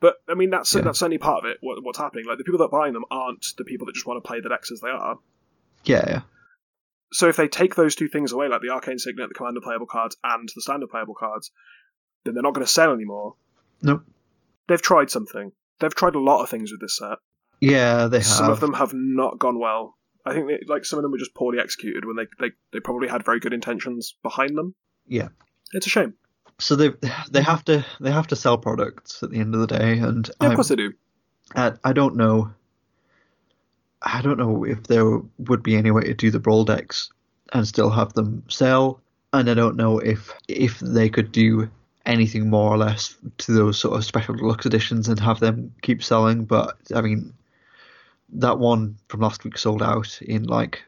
But I mean, that's Yeah. that's certainly part of it. What, what's happening? Like the people that are buying them aren't the people that just want to play the decks as they are. Yeah, yeah. So if they take those two things away, like the Arcane Signet, the Commander playable cards, and the Standard playable cards, then they're not going to sell anymore. Nope. They've tried something. They've tried a lot of things with this set. Yeah, they have. Some of them have not gone well. I think they, like some of them were just poorly executed when they, they they probably had very good intentions behind them. Yeah. It's a shame. So they they have to they have to sell products at the end of the day, and Yeah, of I'm- course they do. I, I don't know. I don't know if there would be any way to do the brawl decks and still have them sell, and I don't know if if they could do anything more or less to those sort of special deluxe editions and have them keep selling. But I mean, that one from last week sold out in like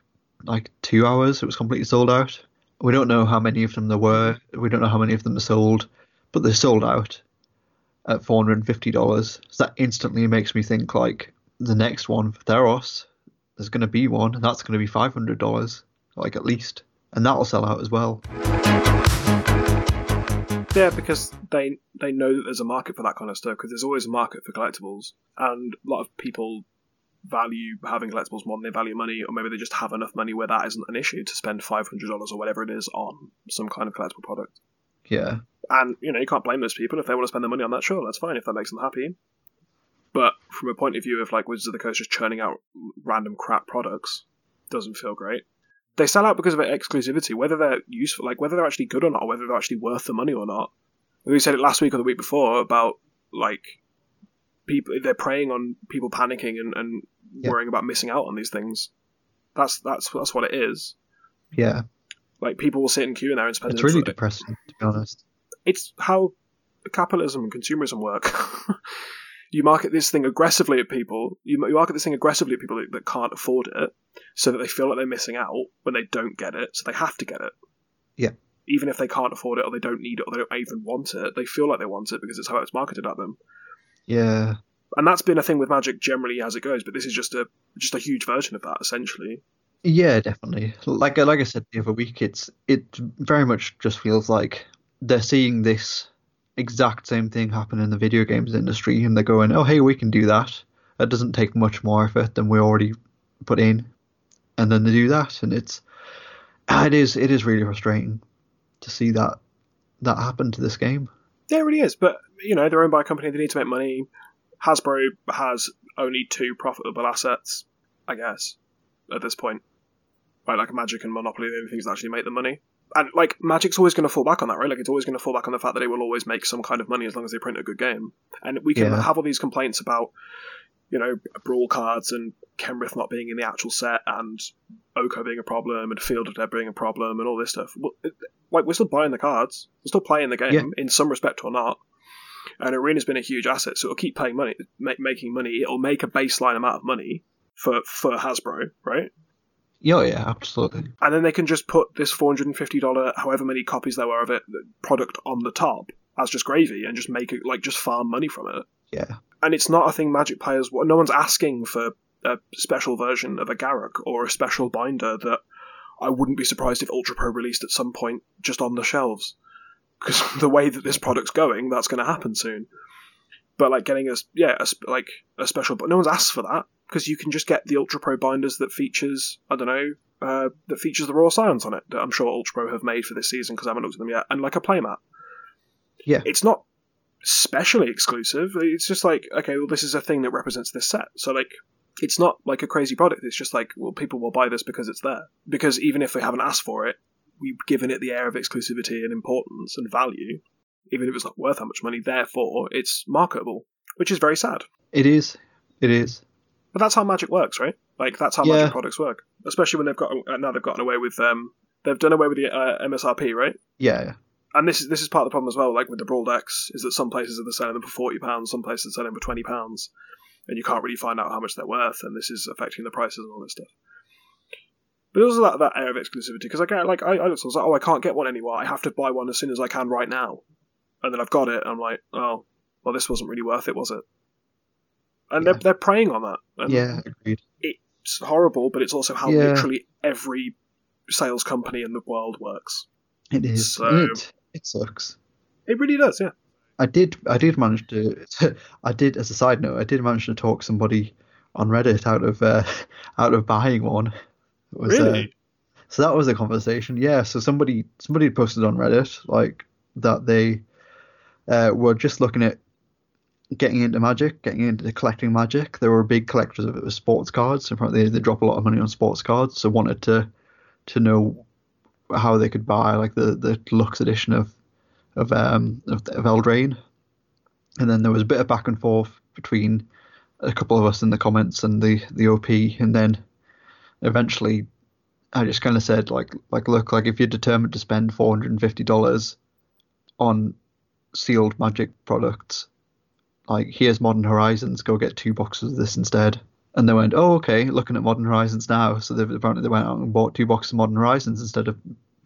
like two hours. It was completely sold out. We don't know how many of them there were. We don't know how many of them are sold, but they're sold out at four hundred and fifty dollars. So that instantly makes me think like the next one for Theros, there's going to be one, and that's going to be five hundred dollars, like at least, and that'll sell out as well. Yeah, because they they know that there's a market for that kind of stuff. Because there's always a market for collectibles, and a lot of people value having collectibles more than they value money, or maybe they just have enough money where that isn't an issue to spend five hundred dollars or whatever it is on some kind of collectible product. Yeah, And you know you can't blame those people if they want to spend their money on that. Sure, that's fine if that makes them happy. But from a point of view of like Wizards of the Coast just churning out random crap products, doesn't feel great. They sell out because of their exclusivity, whether they're useful, like whether they're actually good or not, or whether they're actually worth the money or not. We said it last week or the week before about like people they're preying on people panicking and, and Yeah. worrying about missing out on these things. That's that's that's what it is. yeah, Like people will sit in queue in there and spend. it's really depressing to be honest. it's how capitalism and consumerism work. you market this thing aggressively at people. You, you market this thing aggressively at people that, that can't afford it, so that they feel like they're missing out when they don't get it. So they have to get it. Yeah. Even if they can't afford it, or they don't need it, or they don't even want it, they feel like they want it because it's how it's marketed at them. Yeah, And that's been a thing with Magic generally as it goes. But this is just a just a huge version of that, essentially. Yeah, definitely. Like like I said the other week, it's it very much just feels like they're seeing this exact same thing happen in the video games industry, and they're going, "Oh, hey, we can do that. That doesn't take much more effort than we already put in," and then they do that, and it's ah, it is it is really frustrating to see that that happen to this game. Yeah, it really is. But you know, they're owned by a company. They need to make money. Hasbro has only two profitable assets, I guess, at this point. Right, like Magic and Monopoly, the only things that actually make the money. And like Magic's always going to fall back on that, right? Like it's always going to fall back on the fact that it will always make some kind of money as long as they print a good game. And we can Yeah. have all these complaints about, you know, brawl cards and Kenrith not being in the actual set and Oko being a problem and Field of Dead being a problem and all this stuff. Well, it- Like we're still buying the cards, we're still playing the game Yeah. in some respect or not. And Arena's been a huge asset, so it'll keep paying money, ma- making money. It'll make a baseline amount of money for for Hasbro, right? Yeah, oh, yeah, absolutely. And then they can just put this four hundred and fifty dollar, however many copies there were of it, product on the top as just gravy, and just make it like just farm money from it. Yeah, And it's not a thing Magic players. No one's asking for a special version of a Garruk or a special binder that I wouldn't be surprised if Ultra Pro released at some point just on the shelves. Because the way that this product's going, that's going to happen soon. But like getting a yeah, a, like a special, but no one's asked for that because you can just get the Ultra Pro binders that features I don't know uh, that features the Royal Scions on it that I'm sure Ultra Pro have made for this season because I haven't looked at them yet, and like a playmat. Yeah. it's not specially exclusive. It's just like okay, well, this is a thing that represents this set. So like, it's not like a crazy product. It's just like well, people will buy this because it's there. Because even if they haven't asked for it, we've given it the air of exclusivity and importance and value. Even if it's not worth that much money, therefore it's marketable, which is very sad. it is. It is. But that's how Magic works, right? Like that's how Yeah. Magic products work. Especially when they've got uh, now they've gotten away with um they've done away with the uh, MSRP, right? Yeah, and this is this is part of the problem as well. Like with the brawl decks, is that some places are selling them for forty pounds, some places are selling them for twenty pounds, and you can't really find out how much they're worth, and this is affecting the prices and all this stuff. But also that, that air of exclusivity because I get like I, I was like, oh, I can't get one anymore. I have to buy one as soon as I can right now, and then I've got it. I'm like, oh, well, this wasn't really worth it, was it? And Yeah. they're they're preying on that. And Yeah, agreed. it's horrible, but it's also how Yeah. literally every sales company in the world works. It is. So- It, it sucks. It really does, yeah. I did. I did manage to. I did. As a side note, I did manage to talk somebody on Reddit out of uh, out of buying one. Was, uh, Really? so that was a conversation. Yeah. So somebody somebody posted on Reddit like that they uh, were just looking at getting into Magic, getting into collecting Magic. There were big collectors of it with sports cards. Apparently, they drop a lot of money on sports cards. So wanted to to know how they could buy like the the deluxe edition of of um of, of Eldraine. And then there was a bit of back and forth between a couple of us in the comments and the the OP, and then eventually I just kind of said like like look like if you're determined to spend four hundred and fifty dollars on sealed Magic products, like here's Modern Horizons, go get two boxes of this instead. And they went, oh okay, looking at Modern Horizons now. So they apparently they went out and bought two boxes of Modern Horizons instead of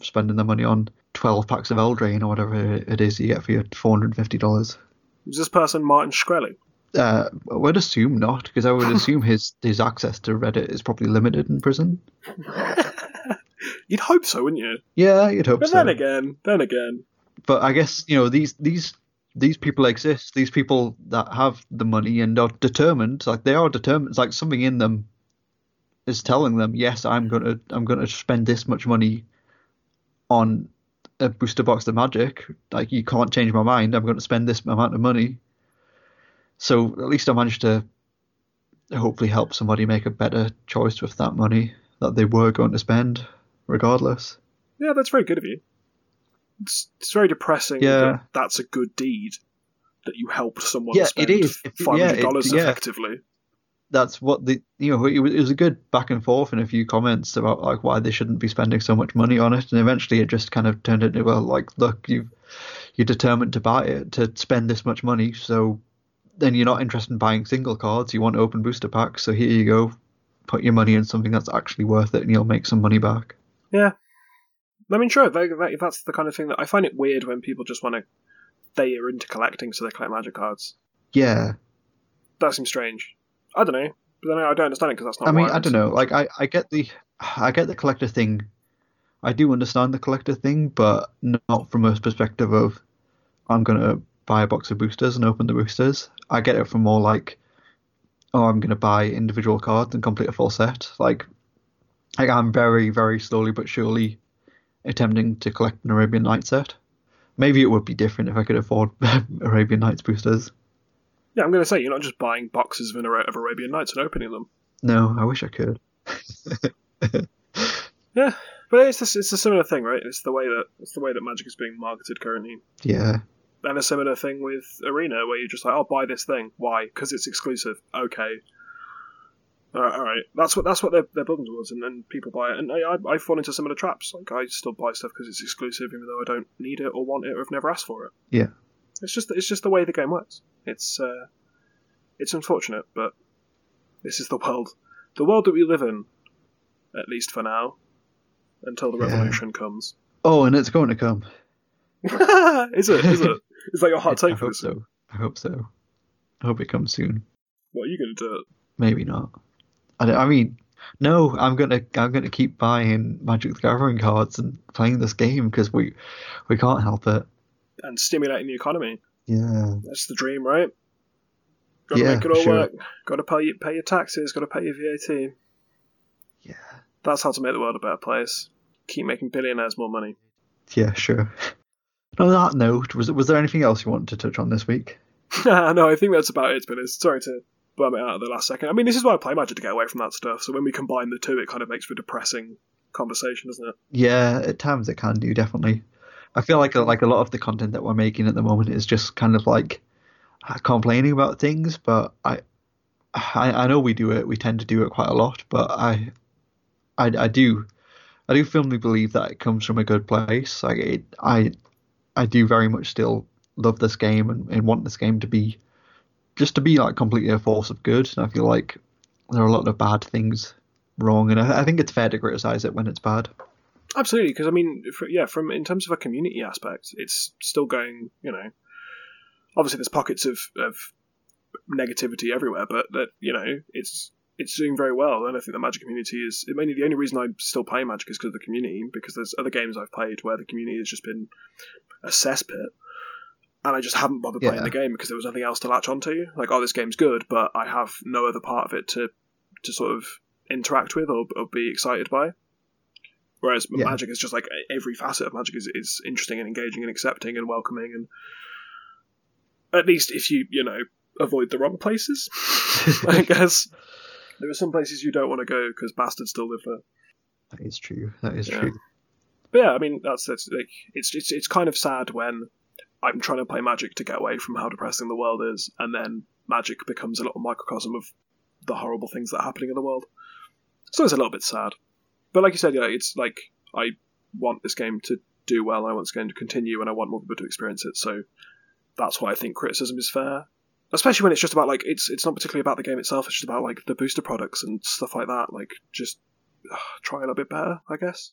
spending their money on twelve packs of Eldraine or whatever it is you get for your four hundred and fifty dollars. Was this person Martin Shkreli? Uh, I would assume not, because I would assume his his access to Reddit is probably limited in prison. You'd hope so, wouldn't you? Yeah, you'd hope But so. But then again, then again, but I guess you know these these these people exist. These people that have the money and are determined, like they are determined. It's like something in them is telling them, yes, I'm gonna I'm gonna spend this much money on a booster box of magic. Like you can't change my mind. I'm going to spend this amount of money. So at least I managed to hopefully help somebody make a better choice with that money that they were going to spend, regardless. yeah, that's very good of you. It's, it's very depressing Yeah. that that's a good deed that you helped someone Yeah, it spend is. If- five yeah, hundred dollars it- yeah. effectively. that's what the you know it was, it was a good back and forth in a few comments about like why they shouldn't be spending so much money on it and eventually it just kind of turned into well like look you you're determined to buy it to spend this much money so then you're not interested in buying single cards you want to open booster packs so here you go put your money in something that's actually worth it and you'll make some money back Yeah, I mean, sure, that, that, that's the kind of thing that I find it weird when people just want to. They are into collecting, so they collect magic cards. yeah That seems strange. I don't know, but then I don't understand it because that's not. I mean, I don't know. Like, I, I get the, I get the collector thing. I do understand the collector thing, but not from a perspective of, I'm gonna buy a box of boosters and open the boosters. I get it from more like, oh, I'm gonna buy individual cards and complete a full set. Like, like I'm very, very slowly but surely attempting to collect an Arabian Night set. Maybe it would be different if I could afford Arabian Nights boosters. Yeah, I'm going to say you're not just buying boxes of, Ara- of Arabian Nights and opening them. No, I wish I could. Yeah, but it's a, it's a similar thing, right? It's the way that it's the way that Magic is being marketed currently, Yeah. and a similar thing with Arena, where you're just like, "I'll buy this thing. Why? Because it's exclusive. Okay." All right, all right. That's what that's what they're, they're building towards, and then people buy it. And I, I, I fall into similar traps. Like I still buy stuff because it's exclusive, even though I don't need it or want it or have never asked for it. Yeah. It's just it's just the way the game works. It's uh, it's unfortunate, but this is the world, the world that we live in, at least for now, until the Yeah. revolution comes. Oh, and it's going to come. is it? Is it? Is that your hot I take for hope so. I hope so. I hope it comes soon. What are you going to do? Maybe not. I, I mean, no. I'm gonna I'm gonna keep buying Magic the Gathering cards and playing this game because we we can't help it. And stimulating the economy. Yeah. That's the dream, right? Got to Yeah, make it all sure. work. Got to pay your, pay your taxes. Got to pay your VAT. Yeah. That's how to make the world a better place. Keep making billionaires more money. Yeah. Sure. On that note, was was there anything else you wanted to touch on this week? no, I think that's about it. But it's sorry to bum it out at the last second. I mean, this is why I play Magic to get away from that stuff. So when we combine the two, it kind of makes for a depressing conversation, doesn't it? Yeah, at times it can do definitely. I feel like like a lot of the content that we're making at the moment is just kind of like uh, complaining about things, but I, I I know we do it. We tend to do it quite a lot, but I, I, I do, I do firmly believe that it comes from a good place. Like it, I, I do very much still love this game and, and want this game to be just to be like completely a force of good. I feel like there are a lot of bad things wrong, and I, I think it's fair to criticize it when it's bad. Absolutely, because I mean, for, yeah, from in terms of a community aspect, it's still going. You know, obviously there's pockets of, of negativity everywhere, but that you know, it's it's doing very well, and I think the Magic community is. Mean, the only reason I still play Magic is because of the community. Because there's other games I've played where the community has just been a cesspit, and I just haven't bothered playing the game because there was nothing else to latch onto. Like, oh, this game's good, but I have no other part of it to to sort of interact with or, or be excited by. Whereas Yeah. Magic is just like every facet of Magic is, is interesting and engaging and accepting and welcoming and at least if you you know avoid the wrong places, I guess there are some places you don't want to go because bastards still live there. That is true. That is Yeah. true. But yeah, I mean that's that's like it's it's it's kind of sad when I'm trying to play Magic to get away from how depressing the world is, and then Magic becomes a little microcosm of the horrible things that are happening in the world. So it's a little bit sad. But like you said, yeah, it's like I want this game to do well. I want this game to continue, and I want more people to experience it. So that's why I think criticism is fair. Especially when it's just about like it's it's not particularly about the game itself. It's just about like the booster products and stuff like that. Like just try a little bit better, I guess.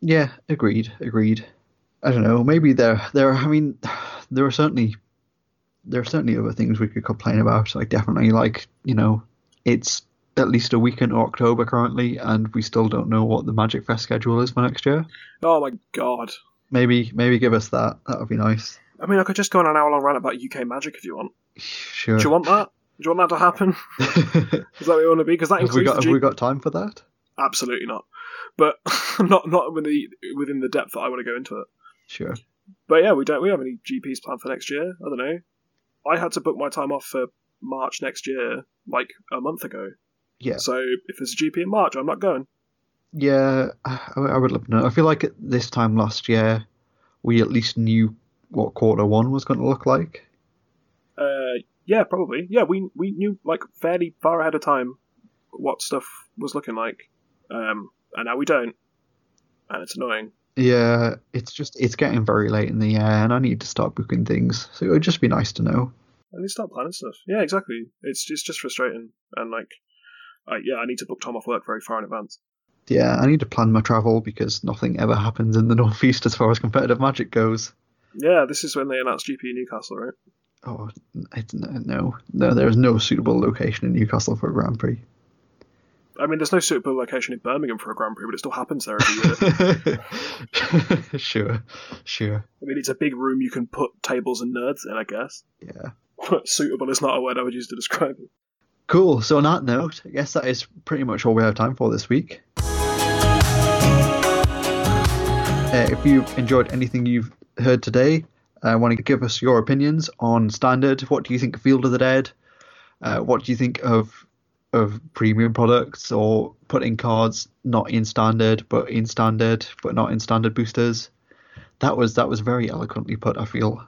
Yeah, agreed, agreed. I don't know. Maybe there, there. I mean, there are certainly, there are certainly other things we could complain about. Like definitely, like you know, it's at least a week into October currently, and we still don't know what the Magic Fest schedule is for next year. Oh my god. Maybe, maybe give us that. That would be nice. I mean, I could just go on an hour long rant about UK Magic if you want. Sure. Do you want that? Do you want that to happen? Is that what you want to be? Because that have we includes got, the have we got time for that? absolutely not. But not not within the within the depth that I want to go into it. Sure. But yeah, we don't we have any GPs planned for next year. I don't know. I had to book my time off for March next year like a month ago. Yeah. So if there's a GP in March, I'm not going. Yeah, I, I would love to know. I feel like at this time last year, we at least knew what quarter one was going to look like. Uh, yeah, probably. Yeah, we we knew like fairly far ahead of time what stuff was looking like, um, and now we don't, and it's annoying. Yeah, it's just it's getting very late in the year, and I need to start booking things. So it would just be nice to know. I need to start planning stuff. Yeah, exactly. It's it's just frustrating, and like, I, yeah, I need to book time off work very far in advance. Yeah, I need to plan my travel because nothing ever happens in the northeast as far as competitive magic goes. Yeah, this is when they announced GP Newcastle, right? Oh, it's no, no, there is no suitable location in Newcastle for a Grand Prix. I mean, there's no suitable location in Birmingham for a Grand Prix, but it still happens there every year. sure, sure. I mean, it's a big room you can put tables and nerds in, I guess. Yeah. But suitable is not a word I would use to describe it. Cool. So on that note, I guess that is pretty much all we have time for this week. Uh, if you've enjoyed anything you've heard today, uh, want to give us your opinions on standard. What do you think of Field of the Dead? Uh, what do you think of of premium products or putting cards not in standard but in standard but not in standard boosters? That was that was very eloquently put. I feel.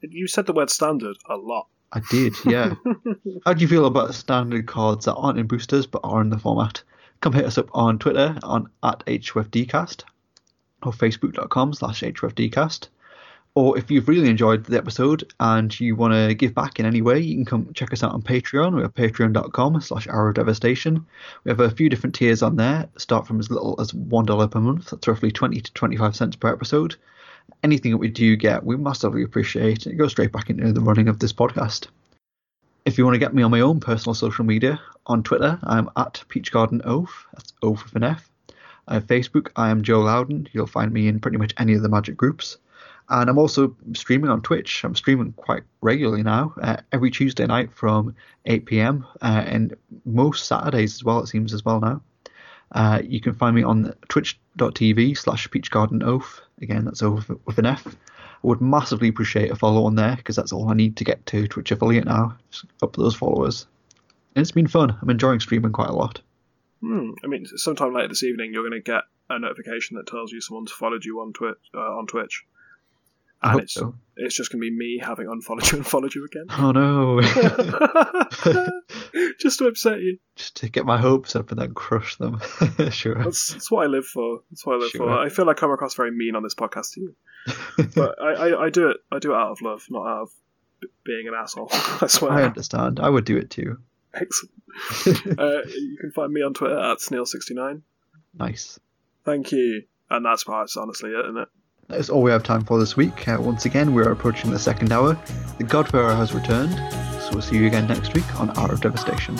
You said the word standard a lot. I did, yeah. How do you feel about standard cards that aren't in boosters but are in the format? Come hit us up on Twitter on at HFDcast or facebook.com slash HFDcast. Or if you've really enjoyed the episode and you want to give back in any way, you can come check us out on Patreon. We're patreon.com slash of Devastation. We have a few different tiers on there. Start from as little as $1 per month. That's roughly 20 to 25 cents per episode anything that we do get, we massively appreciate. It goes straight back into the running of this podcast. If you want to get me on my own personal social media, on Twitter, I'm at PeachGardenOaf. That's Oaf with an F. I have Facebook, I am Joe Loudon. You'll find me in pretty much any of the Magic groups. And I'm also streaming on Twitch. I'm streaming quite regularly now, uh, every Tuesday night from 8 pm, uh, and most Saturdays as well, it seems as well now. Uh, you can find me on twitch.tv slash peachgardenoaf. Again, that's over with an F. I would massively appreciate a follow on there because that's all I need to get to Twitch affiliate now. Just up those followers. And it's been fun. I'm enjoying streaming quite a lot. Hmm. I mean, sometime later this evening, you're going to get a notification that tells you someone's followed you on Twitch. Uh, on Twitch. And it's so. it's just gonna be me having unfollowed you and followed you again, Oh no. just to upset you. Just to get my hopes up and then crush them. sure. That's, that's what I live for. That's what I live Sure. for. I feel like I come across very mean on this podcast to you, but I, I, I do it. I do it out of love, not out of b- being an asshole. I swear. I understand. I would do it too. Excellent. uh, you can find me on Twitter at Snail69. Nice. Thank you. And that's that's honestly it, isn't it? That's all we have time for this week. Uh, once again, we are approaching the second hour. The Godfarer has returned, so we'll see you again next week on Hour of Devastation.